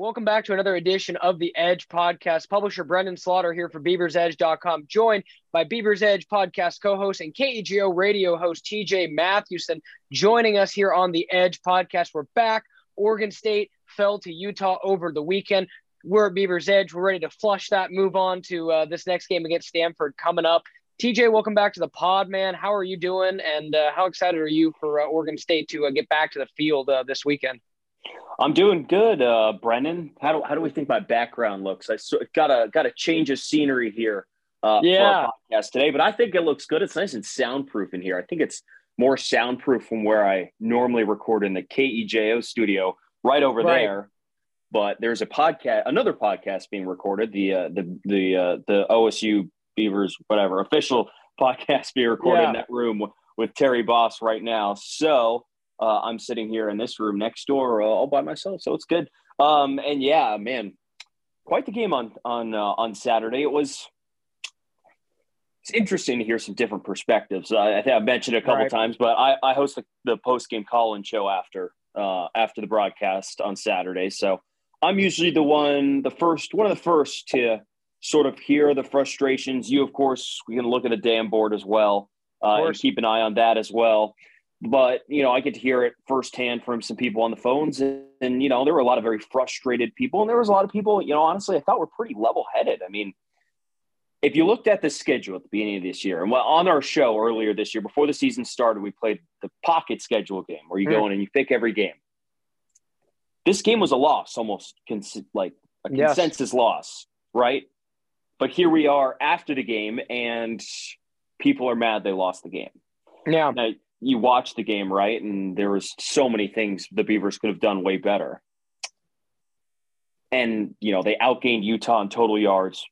Welcome back to another edition of the Edge podcast. Publisher Brenden Slaughter here for BeaversEdge.com, joined by Beavers Edge podcast co host and KEJO radio host TJ Mathewson, joining us here on the Edge podcast. We're back. Oregon State fell to Utah over the weekend. We're at Beavers Edge. We're ready to flush that, move on to uh, this next game against Stanford coming up. TJ, welcome back to the pod, man. How are you doing? And uh, how excited are you for uh, Oregon State to uh, get back to the field uh, this weekend? I'm doing good, uh, Brennan. How do how do we think my background looks? I got a got a change of scenery here. Uh, yeah. podcast today, but I think it looks good. It's nice and soundproof in here. I think it's more soundproof from where I normally record in the KEJO studio, right over right. there. But there's a podcast, another podcast being recorded. The uh, the the uh, the OSU Beavers, whatever official podcast being recorded yeah. in that room with Terry Boss right now. So uh, I'm sitting here in this room next door uh, all by myself, so it's good. Um, and yeah, man, quite the game on on uh, on Saturday. It was it's interesting to hear some different perspectives. I, I think I've mentioned it a couple right. times, but I, I host the, the post game call in show after uh, after the broadcast on Saturday. So I'm usually the one, the first, one of the first to sort of hear the frustrations. You, of course, we can look at the dam board as well uh, and keep an eye on that as well but you know i get to hear it firsthand from some people on the phones. And, and, you know there were a lot of very frustrated people. And there was a lot of people you know honestly i thought were pretty level headed i mean if you looked at the schedule at the beginning of this year and well on our show earlier this year before the season started we played the pocket schedule game where you mm. go in and you pick every game. This game was a loss almost cons- like a consensus yes. loss right? But here we are after the game and people are mad they lost the game. Yeah. Now, you watch the game, right? And there was so many things the Beavers could have done way better. And, you know, they outgained Utah in total yards,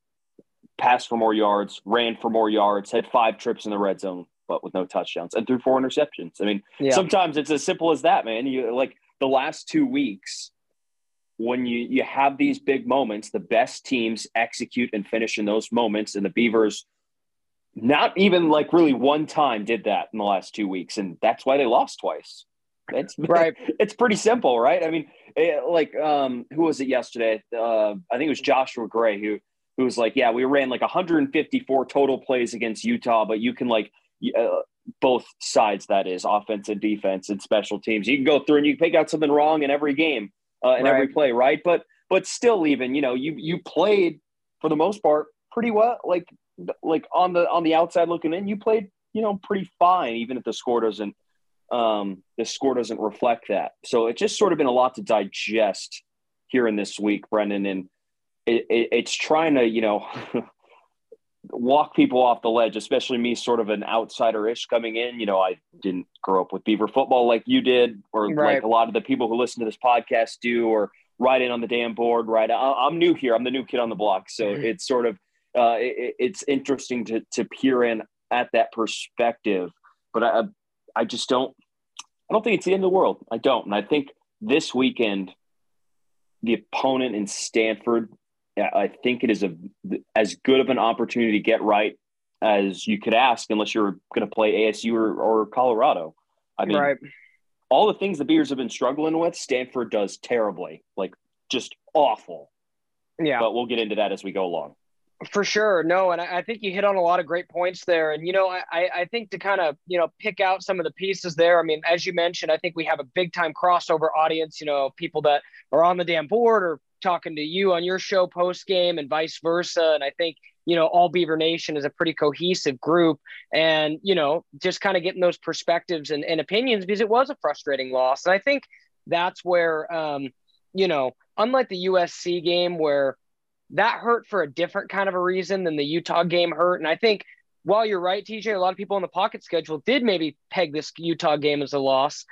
passed for more yards, ran for more yards, had five trips in the red zone, but with no touchdowns, and threw four interceptions. I mean, yeah. sometimes it's as simple as that, man. You like the last two weeks when you you have these big moments, the best teams execute and finish in those moments, and the Beavers – not even like really one time did that in the last two weeks, and that's why they lost twice. It's right. It's pretty simple, right? I mean, it, eh, like um, who was it yesterday? Uh, I think it was Joshua Gray who who was like, "Yeah, we ran like 154 total plays against Utah, but you can like uh, both sides, that is, offense and defense and special teams. You can go through and you can pick out something wrong in every game, uh, in right. every play, right? But but still, even you know, you you played for the most part pretty well. Like like on the on the outside looking in, you played you know pretty fine, even if the score doesn't um, the score doesn't reflect that. So it's just sort of been a lot to digest here in this week, Brenden, and it, it, it's trying to you know walk people off the ledge, especially me, sort of an outsider-ish coming in. You know, I didn't grow up with Beaver football like you did, or right. like a lot of the people who listen to this podcast do, or write in on the dam board. Right, I, am new here. I'm the new kid on the block, so mm-hmm. it's sort of uh, it, it's interesting to to peer in at that perspective. But I I just don't I don't think it's the end of the world. I don't, and I think this weekend the opponent in Stanford, I think it is a as good of an opportunity to get right as you could ask, unless you're going to play ASU or, or Colorado. I mean, right. all the things the Bears have been struggling with, Stanford does terribly, like just awful. Yeah, but we'll get into that as we go along. For sure. No, and I, think you hit on a lot of great points there. And, you know, I, I think to kind of, you know, pick out some of the pieces there, I mean, as you mentioned, I think we have a big time crossover audience, you know, people that are on the dam board or talking to you on your show post game and vice versa. And I think, you know, all Beaver Nation is a pretty cohesive group and, you know, just kind of getting those perspectives and, and opinions because it was a frustrating loss. And I think that's where, um, you know, unlike the USC game where, that hurt for a different kind of a reason than the Utah game hurt. And I think while you're right, TJ, a lot of people on the pocket schedule did maybe peg this Utah game as a loss.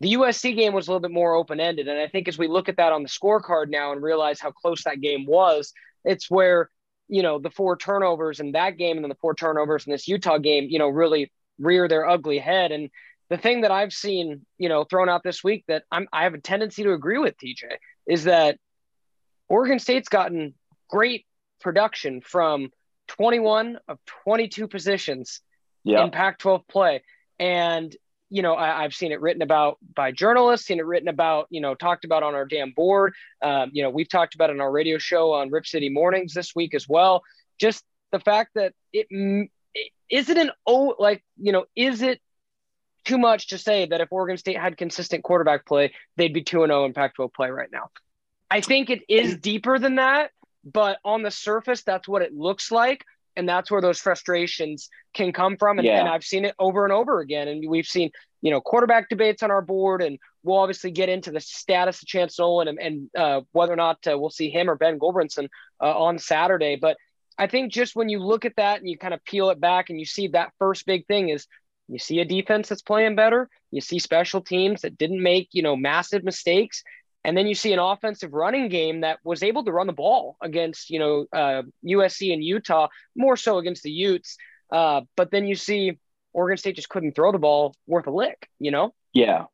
The USC game was a little bit more open ended. And I think as we look at that on the scorecard now and realize how close that game was, it's where, you know, the four turnovers in that game and then the four turnovers in this Utah game, you know, really rear their ugly head. And the thing that I've seen, you know, thrown out this week that I'm, I have a tendency to agree with TJ is that Oregon State's gotten great production from 21 of 22 positions yep. in Pac 12 play. And you know, I, have seen it written about by journalists, seen it written about, you know, talked about on our dam board. Um, you know, we've talked about on our radio show on Rip City Mornings this week as well. Just the fact that it, it is it an oh like you know is it too much to say that if Oregon State had consistent quarterback play, they'd be 2 0 in Pac 12 play right now. I think it is deeper than that, but on the surface, that's what it looks like. And that's where those frustrations can come from. And, yeah. and I've seen it over and over again. And we've seen, you know, quarterback debates on our board. And we'll obviously get into the status of Chance Nolan and, and uh, whether or not uh, we'll see him or Ben Gulbranson uh, on Saturday. But I think just when you look at that and you kind of peel it back and you see that first big thing is you see a defense that's playing better. You see special teams that didn't make, you know, massive mistakes. And then you see an offensive running game that was able to run the ball against, you know, uh, USC and Utah, more so against the Utes. Uh, but then you see Oregon State just couldn't throw the ball worth a lick, you know? Yeah.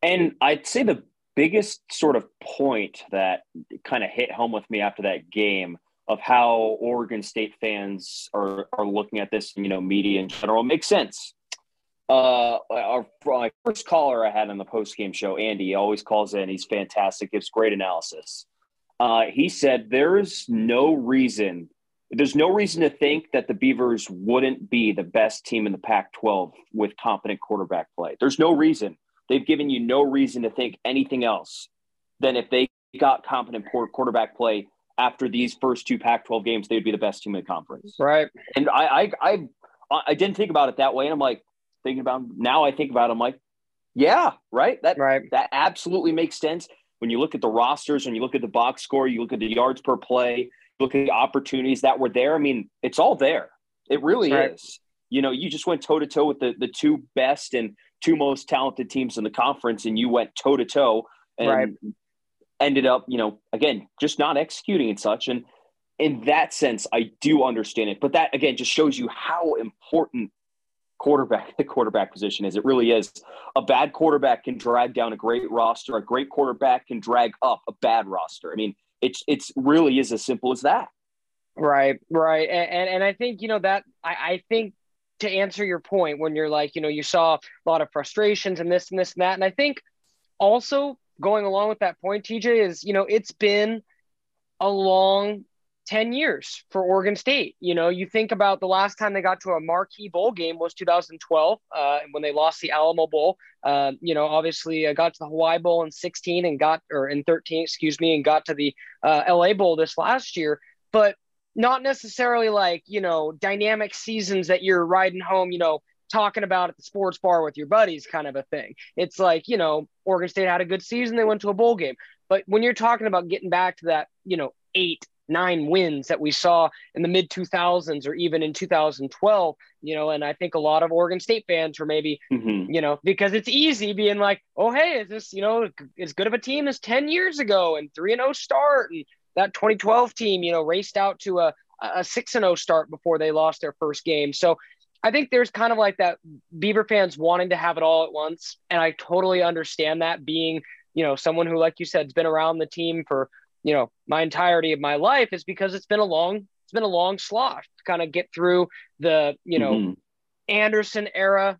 And I'd say the biggest sort of point that kind of hit home with me after that game of how Oregon State fans are, are looking at this, you know, media in general makes sense uh, our, our first caller I had on the post game show, Andy, he always calls in. He's fantastic, gives great analysis. Uh, he said there's no reason, there's no reason to think that the Beavers wouldn't be the best team in the Pac-12 with competent quarterback play. There's no reason. They've given you no reason to think anything else than if they got competent quarterback play after these first two Pac-12 games, they'd be the best team in the conference. Right. And I, I, I, I didn't think about it that way, and I'm like thinking about now I think about it, I'm like, yeah, right. That right. that absolutely makes sense. When you look at the rosters, when you look at the box score, you look at the yards per play, look at the opportunities that were there. I mean, it's all there. It really right. is. You know, you just went toe to toe with the, the two best and two most talented teams in the conference, and you went toe to toe and right. ended up, you know, again, just not executing and such. And in that sense, I do understand it. But that again just shows you how important quarterback the quarterback position is. It really is. A bad quarterback can drag down a great roster. A great quarterback can drag up a bad roster. I mean, it's it's really is as simple as that. Right, right, and and, and I think you know that I, I think to answer your point when you're like you know you saw a lot of frustrations and this and this and that, and I think also going along with that point, TJ is you know it's been a long 10 years for Oregon State. You know, you think about the last time they got to a marquee bowl game was 2012 uh, when they lost the Alamo Bowl. Uh, you know, obviously uh, got to the Hawaii Bowl in 16 and got, or in 13, excuse me, and got to the uh, LA Bowl this last year. But not necessarily like, you know, dynamic seasons that you're riding home, you know, talking about at the sports bar with your buddies kind of a thing. It's like, you know, Oregon State had a good season, they went to a bowl game. But when you're talking about getting back to that, you know, eight, nine wins that we saw in the mid 2000s or even in 2012 you know and i think a lot of oregon state fans were maybe mm-hmm. you know because it's easy being like oh hey is this you know as good of a team as 10 years ago and 3 and 0 start and that 2012 team you know raced out to a a 6 and 0 start before they lost their first game so I think there's kind of like that Beaver fans wanting to have it all at once. And I totally understand that being, you know, someone who, like you said, has been around the team for you know my entirety of my life is because it's been a long it's been a long slog to kind of get through the you know mm-hmm. Anderson era,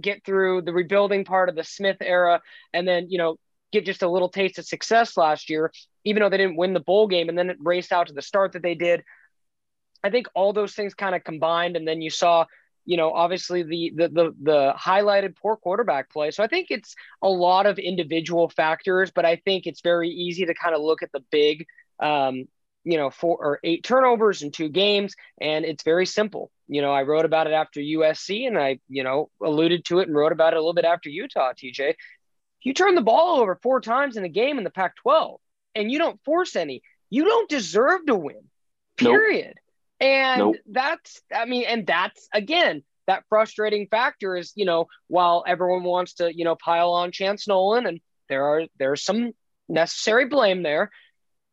get through the rebuilding part of the Smith era, and then you know get just a little taste of success last year, even though they didn't win the bowl game, and then it raced out to the start that they did. I think all those things kind of combined, and then you saw you know, obviously the, the the the highlighted poor quarterback play. So I think it's a lot of individual factors, but I think it's very easy to kind of look at the big, um, you know, four or eight turnovers in two games, and it's very simple. You know, I wrote about it after USC, and I you know alluded to it and wrote about it a little bit after Utah. TJ, you turn the ball over four times in a game in the Pac-12 and you don't force any, you don't deserve to win. Period. Nope. And nope. that's, I mean, and that's again, that frustrating factor is, you know, while everyone wants to, you know, pile on Chance Nolan and there are, there's some necessary blame there.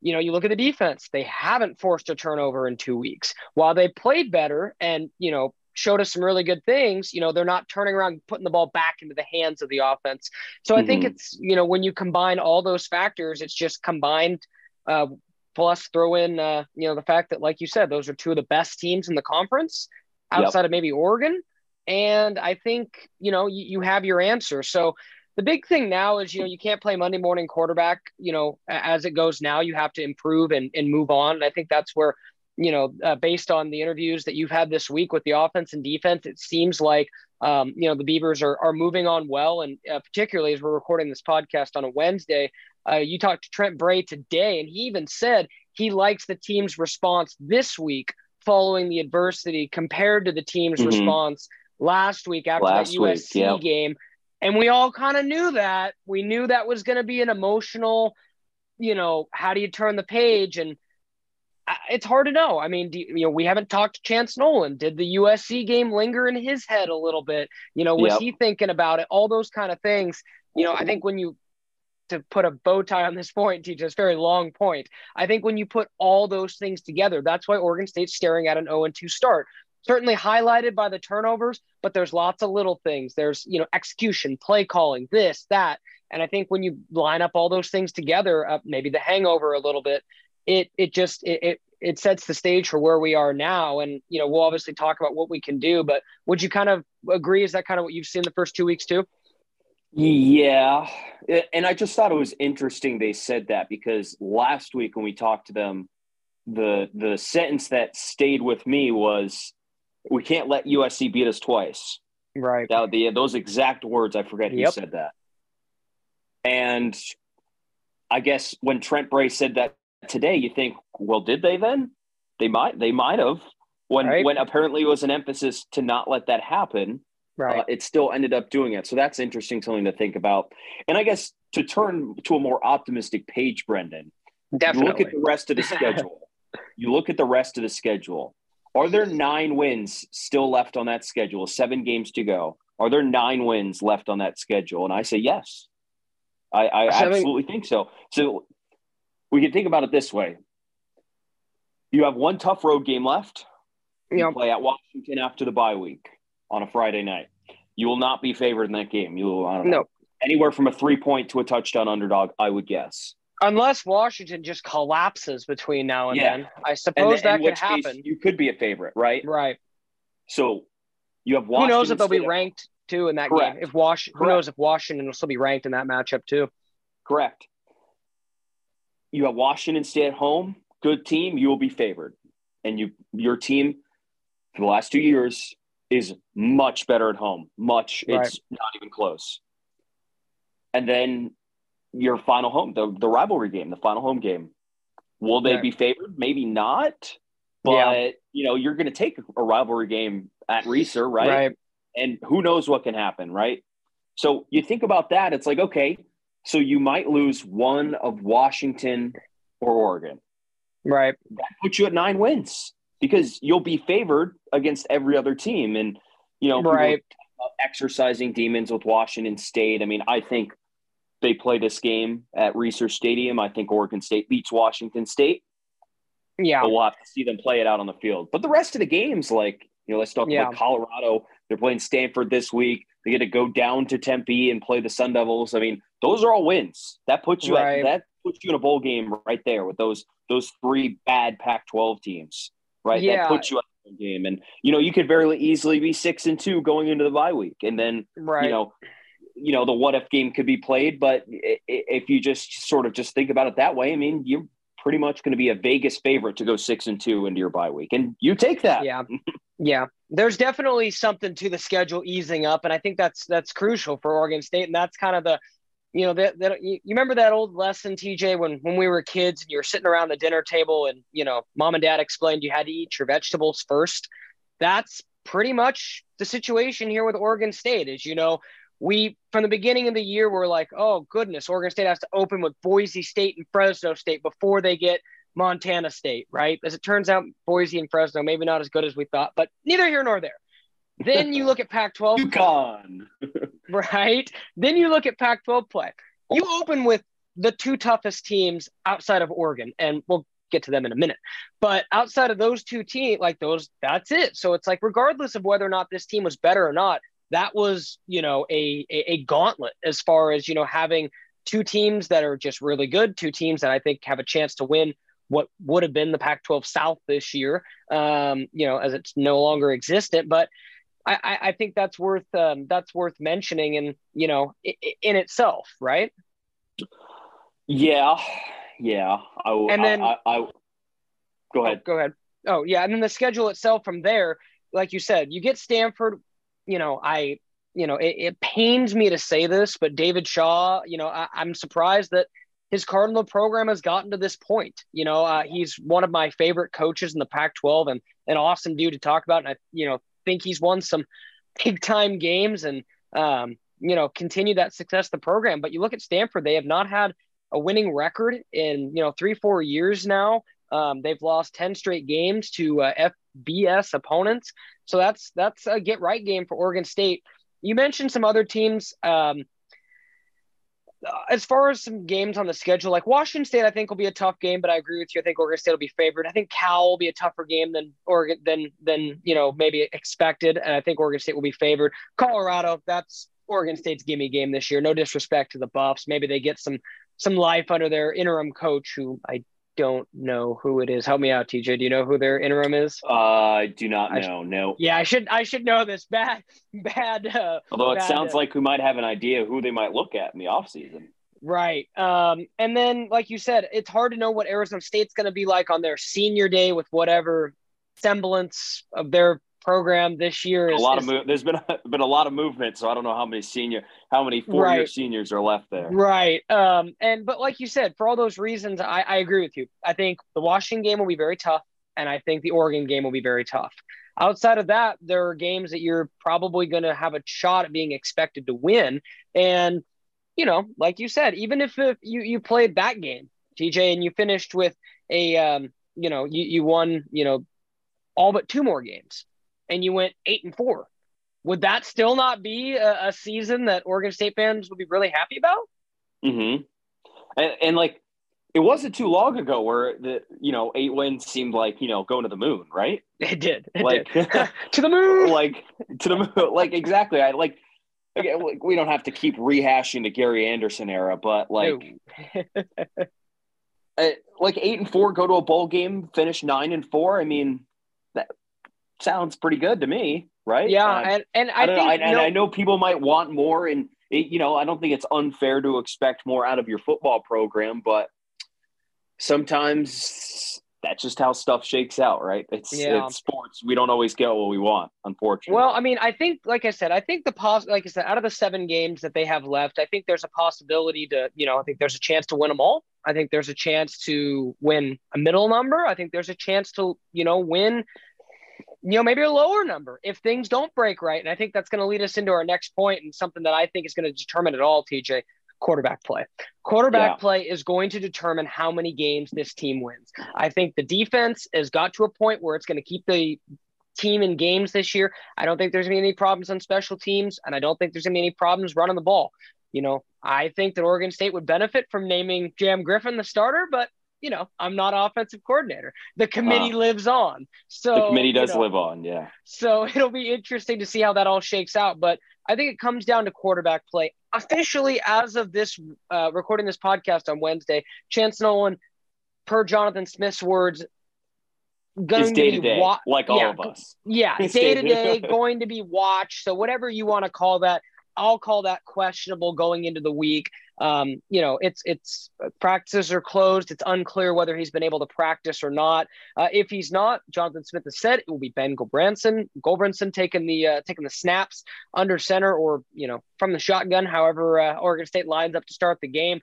You know, you look at the defense, they haven't forced a turnover in two weeks. While they played better and, you know, showed us some really good things, you know, they're not turning around putting the ball back into the hands of the offense. So mm-hmm. I think mm-hmm. it's, you know, when you combine all those factors, it's just combined uh, plus throw in uh, you know the fact that like you said those are two of the best teams in the conference outside yep. of maybe Oregon And I think, you know, you, you have your answer. So the big thing now is, you know, you can't play Monday morning quarterback, you know, as it goes now, you have to improve and, and move on. And I think that's where, you know, uh, based on the interviews that you've had this week with the offense and defense, it seems like, um, you know, the Beavers are, are moving on well. And uh, particularly as we're recording this podcast on a Wednesday, uh, you talked to Trent Bray today, and he even said he likes the team's response this week following the adversity compared to the team's mm-hmm. response last week after last that USC week, game. And we all kind of knew that. We knew that was going to be an emotional, you know, how do you turn the page? And it's hard to know. I mean, do, you know, we haven't talked to Chance Nolan. Did the USC game linger in his head a little bit? You know, was yep. he thinking about it? All those kind of things. You know, I think when you to put a bow tie on this point, it's a very long point. I think when you put all those things together, that's why Oregon State's staring at an 0 2 start. Certainly highlighted by the turnovers, but there's lots of little things. There's, you know, execution, play calling, this, that. And I think when you line up all those things together, uh, maybe the hangover a little bit, it it just it, it it sets the stage for where we are now. And you know, we'll obviously talk about what we can do. But would you kind of agree? Is that kind of what you've seen the first two weeks too? Yeah. And I just thought it was interesting they said that because last week when we talked to them, the the sentence that stayed with me was we can't let USC beat us twice. Right. That the those exact words I forget yep. who said that. And I guess when Trent Bray said that today, you think, well, did they then? They might they might have. When right. when apparently it was an emphasis to not let that happen. Right. Uh, it still ended up doing it. So that's interesting, something to think about. And I guess to turn to a more optimistic page, Brenden, Definitely. look at the rest of the schedule. you look at the rest of the schedule. Are there nine wins still left on that schedule? Seven games to go. Are there nine wins left on that schedule? And I say yes. I, I absolutely think so. So we can think about it this way. You have one tough road game left. You play at Washington after the bye week on a Friday night. You will not be favored in that game. You will, I don't know, no. anywhere from a three point to a touchdown underdog, I would guess. Unless Washington just collapses between now and yeah. then. I suppose that could happen. You could be a favorite, right? Right. So you have Washington. Who knows if they'll be ranked too in that Correct. game? If Wash, who knows if Washington will still be ranked in that matchup too? Correct. You have Washington stay at home, good team. You will be favored, and you your team for the last two years is much better at home. Much. Right. It's not even close. And then your final home, the, the rivalry game, the final home game. Will they be favored? Maybe not. But yeah. you know, you're gonna take a rivalry game at Reser, right? Right. And who knows what can happen, right? So you think about that, it's like, okay, so you might lose one of Washington or Oregon. Right. That puts you at nine wins because you'll be favored against every other team. And, you know, right. exercising demons with Washington State. I mean, I think they play this game at Reser Stadium. I think Oregon State beats Washington State. Yeah. But we'll have to see them play it out on the field. But the rest of the games, like, you know, let's talk yeah. about Colorado. They're playing Stanford this week. They get to go down to Tempe and play the Sun Devils. I mean, those are all wins. That puts you right. at, that puts you in a bowl game right there with those those three bad Pac-12 teams right? Yeah. That puts you at the game, and you know you could very easily be six and two going into the bye week, and then right. you know, you know the what if game could be played. But if you just sort of just think about it that way, I mean, you're pretty much going to be a Vegas favorite to go six and two into your bye week, and you take that. Yeah, yeah. There's definitely something to the schedule easing up, and I think that's that's crucial for Oregon State, and that's kind of the you know that, that you, remember that old lesson tj when when we were kids and you were sitting around the dinner table and you know mom and dad explained you had to eat your vegetables first? That's pretty much the situation here with oregon state is you know we from the beginning of the year we're like oh goodness oregon state has to open with boise state and fresno state before they get montana state right? As it turns out boise and fresno maybe not as good as we thought but neither here nor there then you look at Pac 12. UConn. right? Then you look at Pac 12 play. You open with the two toughest teams outside of Oregon, and we'll get to them in a minute. But outside of those two teams, like those, that's it. So it's like, regardless of whether or not this team was better or not, that was, you know, a, a, a gauntlet as far as, you know, having two teams that are just really good, two teams that I think have a chance to win what would have been the Pac 12 South this year, um, you know, as it's no longer existent. But I, I think that's worth um, that's worth mentioning, and you know, in, in itself, right? Yeah, yeah. I, and then I, I, I go ahead. Oh, go ahead. Oh yeah, and then the schedule itself from there, like you said, you get Stanford. You know, I, you know, it, it pains me to say this, but David Shaw, you know, I, I'm surprised that his Cardinal program has gotten to this point. You know, uh, he's one of my favorite coaches in the Pac-12 and an awesome dude to talk about. And I, you know, think he's won some big time games and, um, you know, continue that success of the program. But you look at Stanford, they have not had a winning record in, you know, three, four years now. Um, they've lost 10 straight games to uh, FBS opponents. So that's, that's a get right game for Oregon State. You mentioned some other teams. Um, Uh, as far as some games on the schedule, like Washington State, I think will be a tough game, but I agree with you. I think Oregon State will be favored. I think Cal will be a tougher game than Oregon than than you know maybe expected, and I think Oregon State will be favored. Colorado, that's Oregon State's gimme game this year. No disrespect to the Buffs, maybe they get some some life under their interim coach, who I don't know who it is. Help me out, TJ. Do you know who their interim is? Uh, I do not know. no. Yeah, I should I should know this. Bad bad. Uh, Although it bad, sounds uh, like we might have an idea who they might look at in the offseason. Right. Um, and then, like you said, it's hard to know what Arizona State's going to be like on their senior day with whatever semblance of their program this year. Is, a lot is, of move. There's been a, been a lot of movement, so I don't know how many senior, how many four year Right. seniors are left there. Right. Um, and but like you said, for all those reasons, I, I agree with you. I think the Washington game will be very tough, and I think the Oregon game will be very tough. Outside of that, there are games that you're probably going to have a shot at being expected to win. And you know, like you said, even if, if you you played that game, TJ, and you finished with a um, you know, you you won, you know, all but two more games, and you went eight and four. Would that still not be a, a season that Oregon State fans would be really happy about? Mm-hmm. And, and like, it wasn't too long ago where the you know eight wins seemed like you know going to the moon, right? It did. It Like, did. to the moon. like to the moon. Like exactly. I like. Again, like, we don't have to keep rehashing the Gary Anderson era, but like, uh, like eight and four, go to a bowl game, finish nine and four. I mean, sounds pretty good to me, right? yeah, and and I, I, think know. And, and no- I know people might want more, and it, you know, I don't think it's unfair to expect more out of your football program, but sometimes that's just how stuff shakes out, right? It's, Yeah. it's sports. We don't always get what we want, unfortunately. Well, I mean, I think, like I said, I think the pos, like I said, out of the seven games that they have left, I think there's a possibility to, you know, I think there's a chance to win them all. I think there's a chance to win a middle number. I think there's a chance to, you know, win, you know, maybe a lower number if things don't break right. And I think that's going to lead us into our next point and something that I think is going to determine it all, TJ. Quarterback play. Quarterback Yeah. play is going to determine how many games this team wins. I think the defense has got to a point where it's going to keep the team in games this year. I don't think there's going to be any problems on special teams, and I don't think there's going to be any problems running the ball. You know, I think that Oregon State would benefit from naming Jam Griffin the starter, but you know, I'm not offensive coordinator. The committee Uh, lives on. So the committee you does know, live on, yeah. so it'll be interesting to see how that all shakes out. But I think it comes down to quarterback play. Officially, as of this uh, recording this podcast on Wednesday, Chance Nolan, per Jonathan Smith's words, going It's day to be day, wa- like all yeah, of us. yeah, day to day, going to be watched. So whatever you want to call that, I'll call that questionable going into the week. Um, you know, it's it's practices are closed. It's unclear whether he's been able to practice or not. Uh, if he's not, Jonathan Smith has said it will be Ben Gulbranson, Gulbranson taking the uh, taking the snaps under center or you know from the shotgun. However, uh, Oregon State lines up to start the game.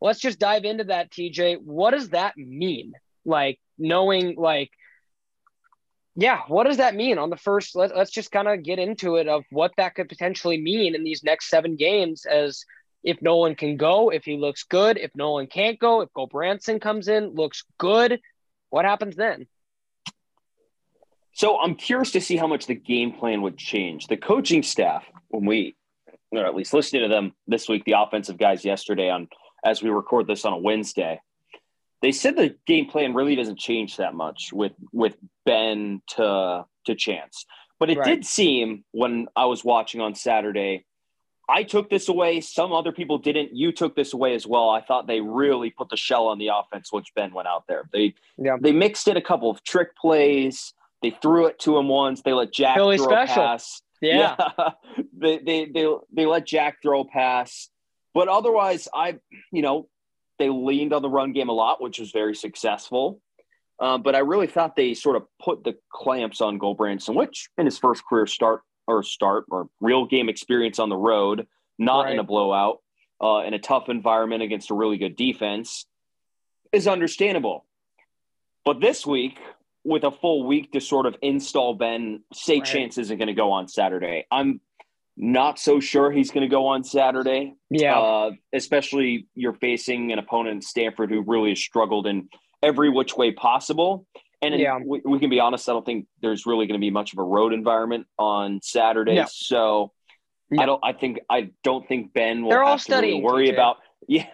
Let's just dive into that, TJ. What does that mean? Like knowing like yeah, what does that mean on the first? Let, let's just kind of get into it of what that could potentially mean in these next seven games. As if Nolan can go, if he looks good, if Nolan can't go, if Branson comes in, looks good, what happens then? So I'm curious to see how much the game plan would change. The coaching staff, when we, or at least listening to them this week, the offensive guys yesterday on as we record this on a Wednesday, they said the game plan really doesn't change that much with with Ben to to Chance. But it Right. did seem when I was watching on Saturday, I took this away. Some other people didn't. You took this away as well. I thought they really put the shell on the offense once Ben went out there. They Yeah. they mixed in a couple of trick plays. They threw it to him once. They let Jack Velling throw special. a pass. Yeah. yeah. they, they they they let Jack throw a pass, but otherwise, I you know they leaned on the run game a lot, which was very successful. Uh, but I really thought they sort of put the clamps on Gulbranson, which in his first career start or start or real game experience on the road, not right. in a blowout, uh, in a tough environment against a really good defense, is understandable. But this week, with a full week to sort of install Ben, say right. Chance isn't going to go on Saturday. I'm not so sure he's going to go on Saturday. Yeah. Uh, especially you're facing an opponent, Stanford, who really has struggled in every which way possible. And yeah. we, we, can be honest, I don't think there's really going to be much of a road environment on Saturday. So. I don't. I think I don't think Ben will They're all studying, really worry about Yeah,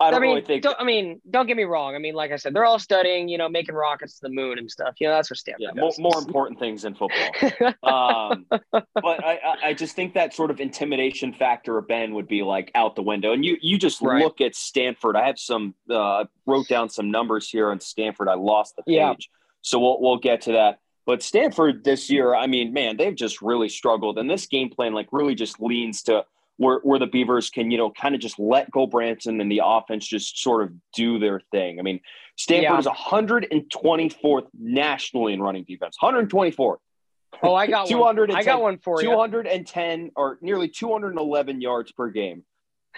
I don't I mean, really think. I mean, don't get me wrong. I mean, like I said, they're all studying, you know, making rockets to the moon and stuff. You know, that's what Stanford yeah, does. More, more important things than football. um, but I, I just think that sort of intimidation factor of Ben would be like out the window. And you, you just right. look at Stanford. I have some uh, wrote down some numbers here on Stanford. I lost the page, yeah. so we'll we'll get to that. But Stanford this year, I mean, man, they've just really struggled, and this game plan like really just leans to where, where the Beavers can, you know, kind of just let Gulbranson and the offense just sort of do their thing. I mean, Stanford yeah. is 124th nationally in running defense, 124th. Oh, I got 210, one. I got one for 210 you. or nearly 211 yards per game.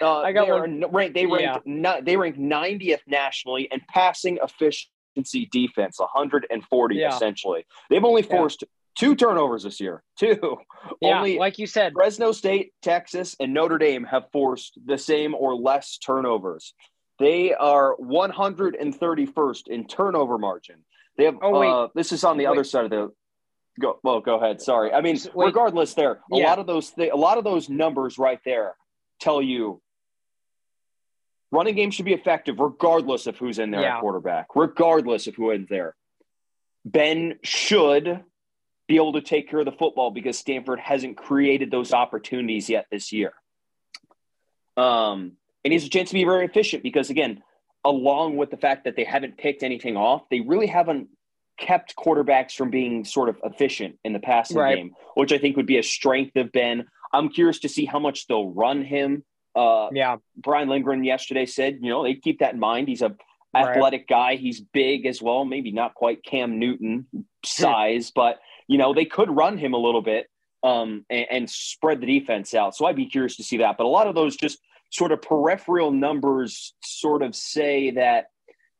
Uh, I got they one. Ranked, they ranked yeah. they ranked 90th nationally and passing efficiency defense, 140 yeah. essentially. They've only forced two turnovers this year. Two. Yeah, Only like you said, Fresno State, Texas, and Notre Dame have forced the same or less turnovers. They are 131st in turnover margin. They have. Oh, wait. Uh, this is on the wait. other side of the. Go well. Go ahead. Sorry. I mean, wait. regardless, there a yeah. lot of those th- a lot of those numbers right there tell you running game should be effective regardless of who's in there yeah. at quarterback, regardless of who is there. Ben should be able to take care of the football because Stanford hasn't created those opportunities yet this year. Um, and a chance to be very efficient because, again, along with the fact that they haven't picked anything off, they really haven't kept quarterbacks from being sort of efficient in the passing right. game, which I think would be a strength of Ben. I'm curious to see how much they'll run him. Uh, yeah. Brian Lindgren yesterday said, you know, they keep that in mind. He's a athletic right. guy. He's big as well. Maybe not quite Cam Newton size, but you know, they could run him a little bit um, and, and spread the defense out. So I'd be curious to see that. But a lot of those just sort of peripheral numbers sort of say that,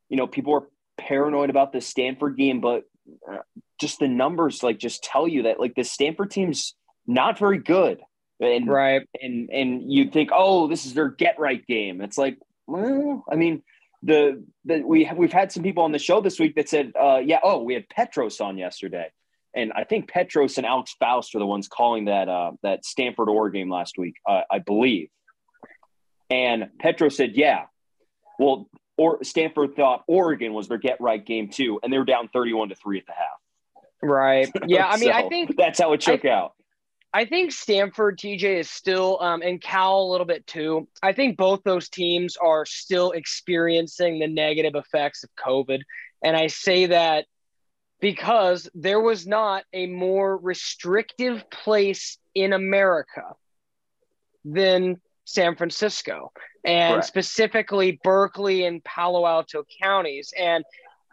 you know, people are paranoid about the Stanford game, but uh, just the numbers like just tell you that like the Stanford team's not very good. And right. And and you think, oh, this is their get right game. It's like, well, I mean, the the we have, we've had some people on the show this week that said, uh, yeah, oh, we had Petros on yesterday and I think Petros and Alex Faust are the ones calling that uh, that Stanford Or game last week, uh, I believe. And Petros said, "Yeah, well, or Stanford thought Oregon was their get right game too, and they were down thirty-one to three at the half." Right. Yeah. I mean, so I think that's how it shook I, out. I think Stanford, TJ, is still, um, and Cal a little bit too. I think both those teams are still experiencing the negative effects of COVID. And I say that because there was not a more restrictive place in America than San Francisco and Correct. specifically Berkeley and Palo Alto counties. And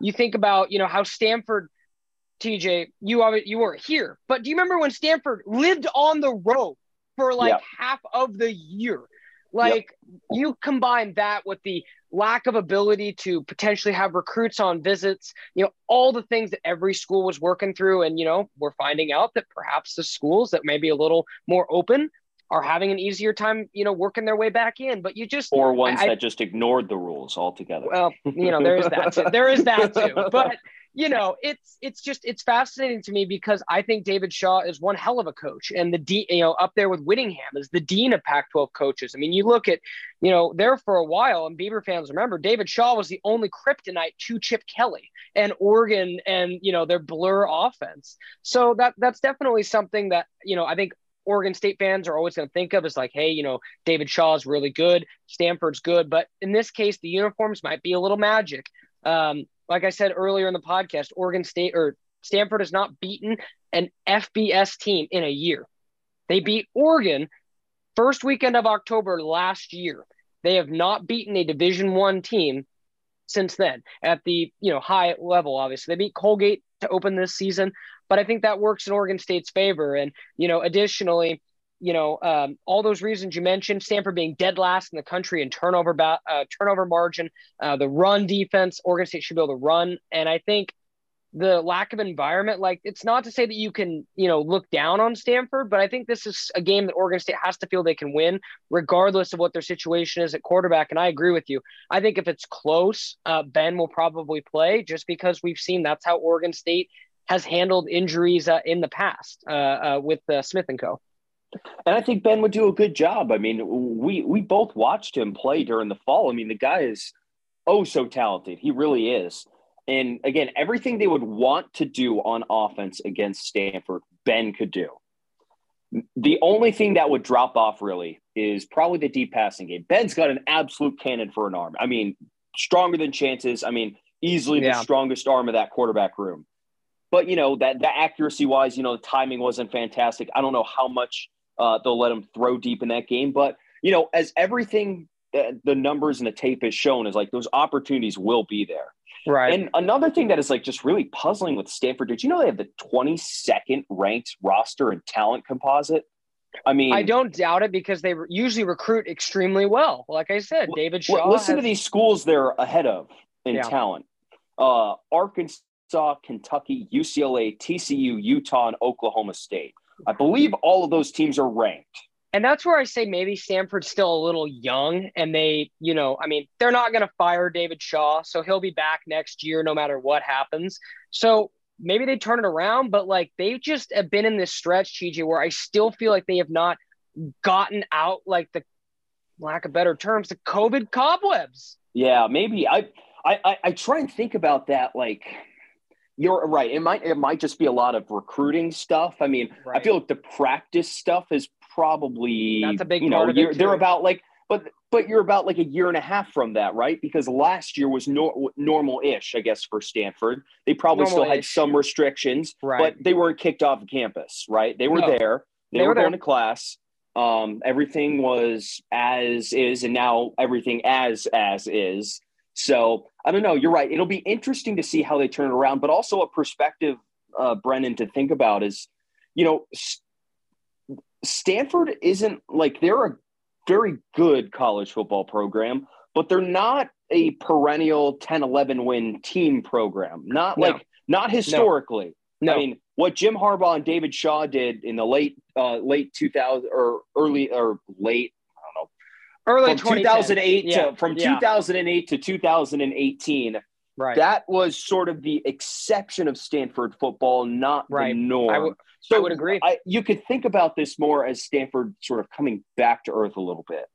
you think about, you know, how Stanford, TJ, you you weren't here, but do you remember when Stanford lived on the road for like yeah. half of the year? Like yep. you combine that with the lack of ability to potentially have recruits on visits, you know, all the things that every school was working through. And, you know, we're finding out that perhaps the schools that may be a little more open are having an easier time, you know, working their way back in. But you just or ones I, that just ignored the rules altogether. Well, you know, there is that too. There is that too. But you know, it's it's just it's fascinating to me because I think David Shaw is one hell of a coach, and the D, you know, up there with Whittingham is the dean of Pac-12 coaches. I mean, you look at, you know, there for a while, and Beaver fans remember David Shaw was the only kryptonite to Chip Kelly and Oregon, and you know their blur offense. So that that's definitely something that you know I think Oregon State fans are always going to think of as like, hey, you know, David Shaw is really good, Stanford's good, but in this case, the uniforms might be a little magic. Um, like I said earlier in the podcast, Oregon State or Stanford has not beaten an FBS team in a year. They beat Oregon first weekend of October last year. They have not beaten a Division One team since then at the you know high level. Obviously, they beat Colgate to open this season, but I think that works in Oregon State's favor. And you know, additionally, you know, um, all those reasons you mentioned, Stanford being dead last in the country in turnover ba- uh, turnover margin, uh, the run defense, Oregon State should be able to run, and I think the lack of environment, like it's not to say that you can, you know, look down on Stanford, but I think this is a game that Oregon State has to feel they can win, regardless of what their situation is at quarterback. And I agree with you. I think if it's close, uh, Ben will probably play just because we've seen that's how Oregon State has handled injuries uh, in the past uh, uh with Smith and Co. And I think Ben would do a good job. I mean, we we both watched him play during the fall. I mean, the guy is oh so talented. He really is. And again, everything they would want to do on offense against Stanford, Ben could do. The only thing that would drop off really is probably the deep passing game. Ben's got an absolute cannon for an arm. I mean, stronger than chances. I mean, easily yeah. the strongest arm of that quarterback room. But you know that the accuracy wise, you know, the timing wasn't fantastic. I don't know how much uh, they'll let him throw deep in that game, but you know, as everything uh, the numbers and the tape has shown is like those opportunities will be there. Right. And another thing that is like just really puzzling with Stanford, did you know they have the 22nd ranked roster and talent composite? I mean, I don't doubt it because they usually recruit extremely well. Like I said, David Shaw. listen has... to these schools they're ahead of in yeah. talent: uh, Arkansas, Kentucky, UCLA, TCU, Utah, and Oklahoma State. I believe all of those teams are ranked. And that's where I say maybe Stanford's still a little young and they, you know, I mean, they're not going to fire David Shaw. So he'll be back next year no matter what happens. So maybe they turn it around, but like they've just have been in this stretch, TJ, where I still feel like they have not gotten out like the lack of better terms, the COVID cobwebs. Yeah, maybe I I I try and think about that like you're right. It might it might just be a lot of recruiting stuff. I mean, right. I feel like the practice stuff is probably that's a big you know you're, they're about like but but you're about like a year and a half from that, right? Because last year was nor- normal-ish, I guess, for Stanford. They probably normal-ish. still had some restrictions, right. but they weren't kicked off campus, right? They were no. there. They, they were, were going to class. Um, everything was as is, and now everything as as is. So I don't know. You're right. It'll be interesting to see how they turn it around, but also a perspective, uh, Brennan, to think about is, you know, Stanford isn't like they're a very good college football program, but they're not a perennial 10 11 win team program. Not no. like, not historically. No. no. I mean, what Jim Harbaugh and David Shaw did in the late, uh, late 2000 or early or late, I don't know, early from 2008 yeah. to from yeah. 2008 to 2018. Right. That was sort of the exception of Stanford football, not right. the norm. So I would agree. I, you could think about this more as Stanford sort of coming back to earth a little bit.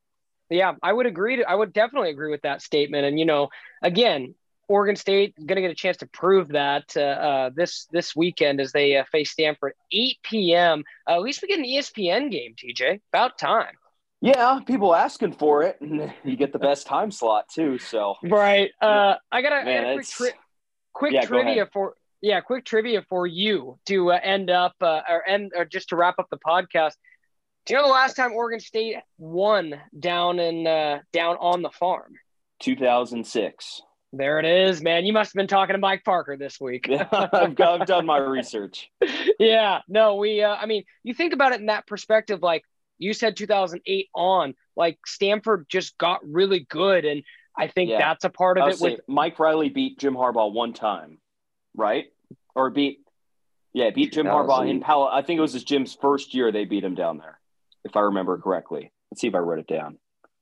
Yeah, I would agree. To, I would definitely agree with that statement. And you know, again, Oregon State going to get a chance to prove that uh, uh, this this weekend as they uh, face Stanford, 8 p.m. Uh, at least we get an ESPN game, TJ. About time. Yeah, people asking for it, and you get the best time slot too. So right. Uh, I got a, quick, tri- quick yeah, trivia for yeah, quick trivia for you to uh, end up uh, or end or just to wrap up the podcast. Do you know the last time Oregon State won down in uh, down on the farm? 2006. There it is, man. You must have been talking to Mike Parker this week. I've, I've done my research. yeah, no, we. Uh, I mean, you think about it in that perspective. Like you said, 2008 on, like Stanford just got really good, and I think yeah. that's a part of it. With Mike Riley beat Jim Harbaugh one time right? Or beat, yeah, beat Jim Harbaugh in Palo. I think it was his Jim's first year they beat him down there, if I remember correctly. Let's see if I wrote it down.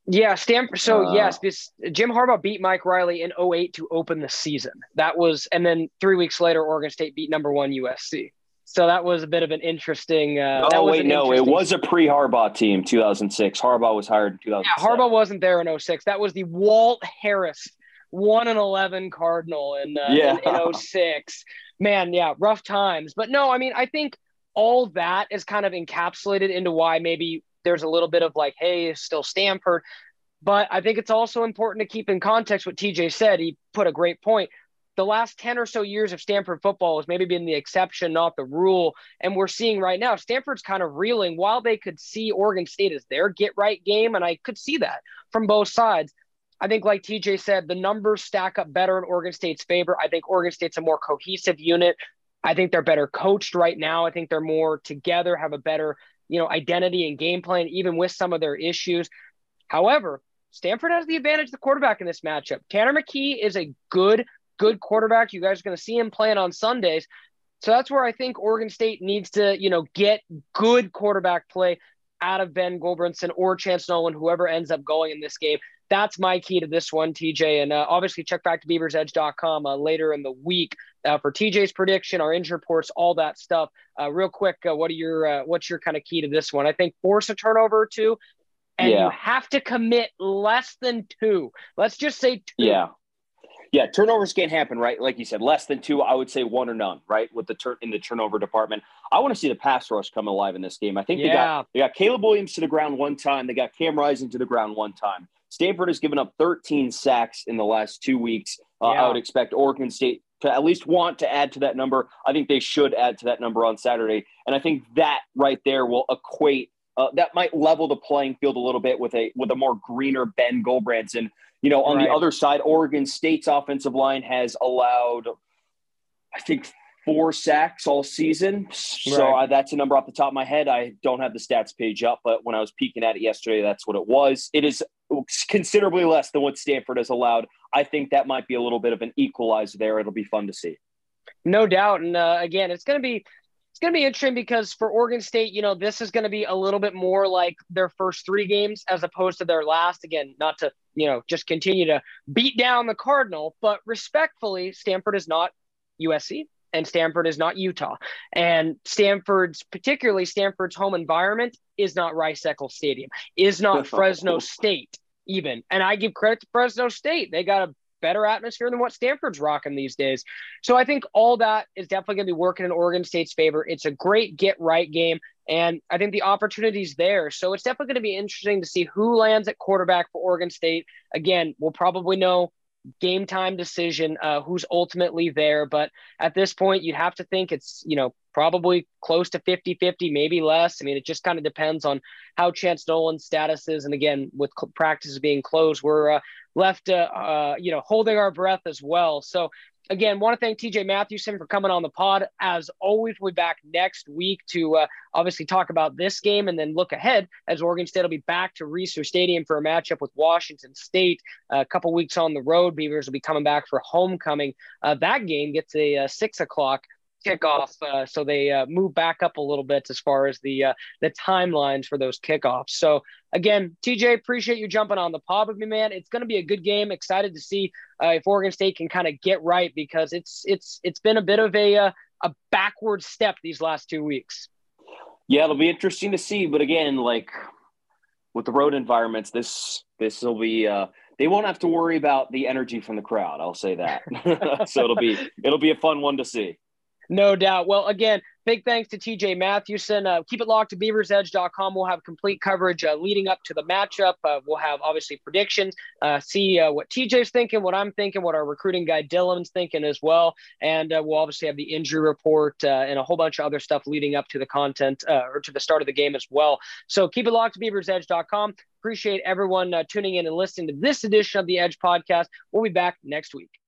Yeah, Stanford. So uh, yes, this Jim Harbaugh beat Mike Riley in 08 to open the season. That was, and then three weeks later, Oregon State beat number one USC. So that was a bit of an interesting. Uh, oh wait, no, it was a pre-Harbaugh team, 2006. Harbaugh was hired in 2006. Yeah, Harbaugh wasn't there in 06. That was the Walt Harris one and eleven Cardinal in, uh, yeah. in, in 06. Man, yeah, rough times. But no, I mean, I think all that is kind of encapsulated into why maybe there's a little bit of like, hey, it's still Stanford. But I think it's also important to keep in context what TJ said. He put a great point. The last 10 or so years of Stanford football has maybe been the exception, not the rule. And we're seeing right now, Stanford's kind of reeling while they could see Oregon State as their get right game. And I could see that from both sides. I think, like TJ said, the numbers stack up better in Oregon State's favor. I think Oregon State's a more cohesive unit. I think they're better coached right now. I think they're more together, have a better, you know, identity and game plan, even with some of their issues. However, Stanford has the advantage of the quarterback in this matchup. Tanner McKee is a good, good quarterback. You guys are going to see him playing on Sundays. So that's where I think Oregon State needs to, you know, get good quarterback play out of Ben Gulbranson or Chance Nolan, whoever ends up going in this game. That's my key to this one, TJ. And uh, obviously, check back to beaversedge.com uh, later in the week uh, for TJ's prediction, our injury reports, all that stuff. Uh, real quick, uh, what are your uh, what's your kind of key to this one? I think force a turnover or two, and yeah. you have to commit less than two. Let's just say two. Yeah. Yeah, turnovers can't happen, right? Like you said, less than two. I would say one or none, right? With the turn in the turnover department, I want to see the pass rush come alive in this game. I think yeah. they got they got Caleb Williams to the ground one time. They got Cam Rising to the ground one time. Stanford has given up 13 sacks in the last two weeks. Uh, yeah. I would expect Oregon State to at least want to add to that number. I think they should add to that number on Saturday, and I think that right there will equate. Uh, that might level the playing field a little bit with a with a more greener Ben Gulbranson. You know, on right. the other side, Oregon State's offensive line has allowed, I think, four sacks all season. So right. I, that's a number off the top of my head. I don't have the stats page up, but when I was peeking at it yesterday, that's what it was. It is considerably less than what Stanford has allowed. I think that might be a little bit of an equalizer there. It'll be fun to see. No doubt. And uh, again, it's going to be it's going to be interesting because for Oregon State, you know, this is going to be a little bit more like their first three games as opposed to their last. Again, not to, you know, just continue to beat down the Cardinal, but respectfully, Stanford is not USC and Stanford is not Utah. And Stanford's, particularly Stanford's home environment, is not Rice Eccles Stadium, is not Fresno State, even. And I give credit to Fresno State. They got a better atmosphere than what Stanford's rocking these days. So I think all that is definitely going to be working in Oregon State's favor. It's a great get right game. And I think the opportunity's there. So it's definitely going to be interesting to see who lands at quarterback for Oregon State. Again, we'll probably know game time decision uh, who's ultimately there but at this point you'd have to think it's you know probably close to 50 50 maybe less i mean it just kind of depends on how chance nolan's status is and again with practices being closed we're uh, left uh, uh, you know holding our breath as well so again, want to thank TJ Mathewson for coming on the pod. As always, we'll be back next week to uh, obviously talk about this game and then look ahead as Oregon State will be back to Reser Stadium for a matchup with Washington State. Uh, a couple weeks on the road, Beavers will be coming back for homecoming. Uh, that game gets a, a uh, six o'clock kickoff, uh, so they uh, move back up a little bit as far as the uh, the timelines for those kickoffs. So again, TJ, appreciate you jumping on the pod with me, man. It's going to be a good game. Excited to see uh, if Oregon State can kind of get right because it's it's it's been a bit of a uh, a backward step these last two weeks. Yeah, it'll be interesting to see, but again, like with the road environments, this this will be. Uh, they won't have to worry about the energy from the crowd. I'll say that. so it'll be it'll be a fun one to see. No doubt. Well, again, big thanks to TJ Mathewson. Uh, keep it locked to beaversedge.com. We'll have complete coverage uh, leading up to the matchup. Uh, we'll have obviously predictions, uh, see uh, what TJ's thinking, what I'm thinking, what our recruiting guy Dylan's thinking as well. And uh, we'll obviously have the injury report and a whole bunch of other stuff leading up to the content or to the start of the game as well. So keep it locked to beaversedge.com. Appreciate everyone tuning in and listening to this edition of the Edge podcast. We'll be back next week.